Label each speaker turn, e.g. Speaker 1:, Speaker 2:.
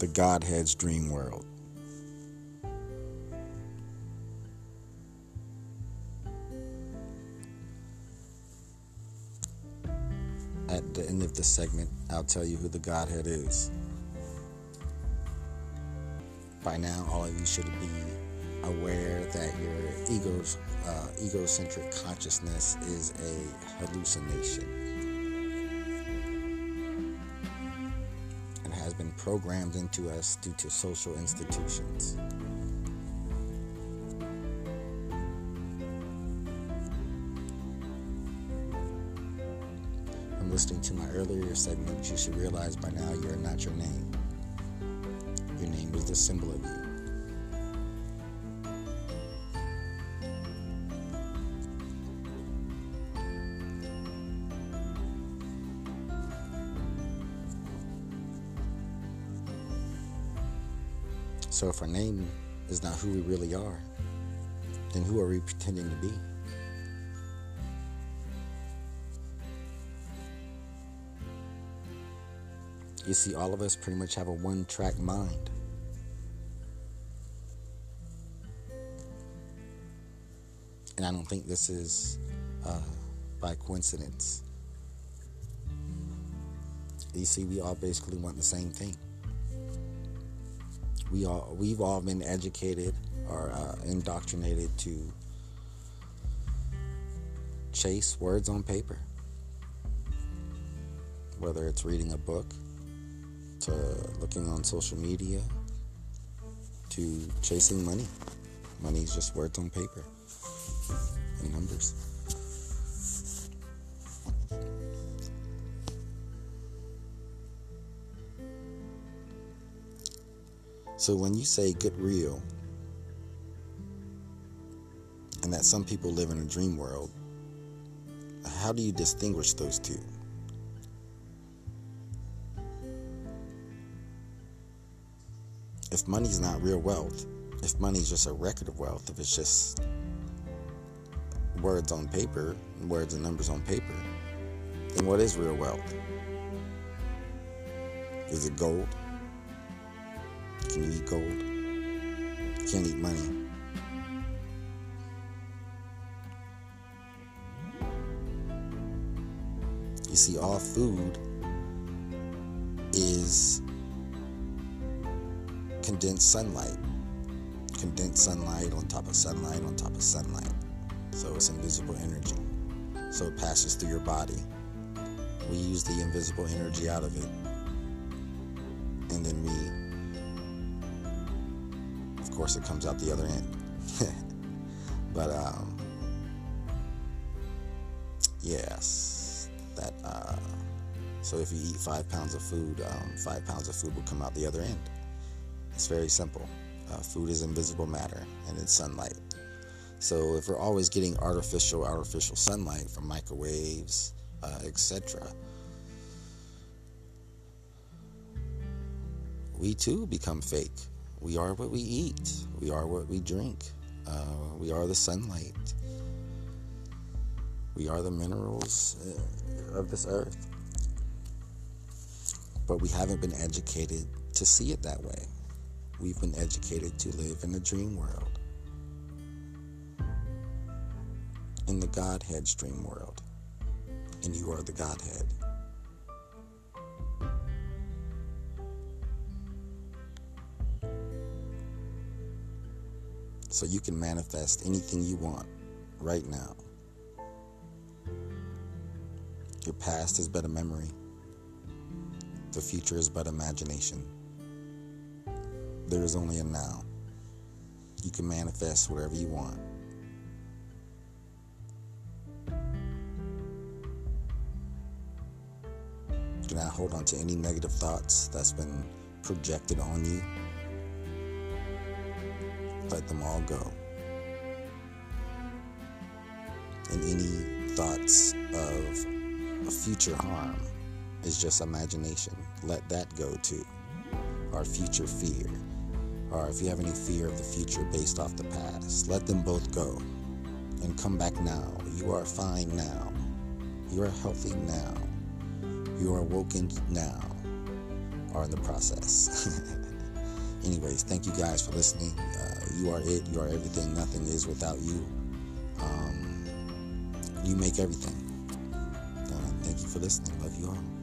Speaker 1: the Godhead's dream world. At the end of the segment, I'll tell you who the Godhead is. By now, all of you should be aware that your ego's, uh, egocentric consciousness is a hallucination been programmed into us due to social institutions. From listening to my earlier segment, you should realize by now you are not your name. Your name is the symbol of you. So if our name is not who we really are, then who are we pretending to be? You see, all of us pretty much have a one track mind. And I don't think this is uh, by coincidence. You see, we all basically want the same thing. We all we've all been educated or uh, indoctrinated to chase words on paper. Whether it's reading a book, to looking on social media, to chasing money. Money is just words on paper and numbers. So when you say get real, and that some people live in a dream world, how do you distinguish those two? If money's not real wealth, if money's just a record of wealth, if it's just words on paper, words and numbers on paper, then what is real wealth? Is it gold? Can you eat gold? You can't eat money. You see, all food is condensed sunlight. Condensed sunlight on top of sunlight on top of sunlight. So it's invisible energy. So it passes through your body. We use the invisible energy out of it. And then we, of course, it comes out the other end. but, um, yes, that, uh, so if you eat five pounds of food, um, five pounds of food will come out the other end. It's very simple. Uh, food is invisible matter and it's sunlight. So if we're always getting artificial, artificial sunlight from microwaves, uh, etc., we too become fake. We are what we eat. We are what we drink. Uh, we are the sunlight. We are the minerals uh, of this earth. But we haven't been educated to see it that way. We've been educated to live in a dream world. In the Godhead's dream world. And you are the Godhead. So you can manifest anything you want right now. Your past is but a memory. The future is but imagination. There is only a now. You can manifest whatever you want. Do not hold on to any negative thoughts that's been projected on you. Let them all go. And any thoughts of future harm is just imagination. Let that go too. Our future fear. Or if you have any fear of the future based off the past, let them both go. And come back now. You are fine now. You are healthy now. You are awoken now. Or in the process. anyways, thank you guys for listening. Uh, you are it. You are everything. Nothing is without you. Um, you make everything. Uh, thank you for listening. Love you all.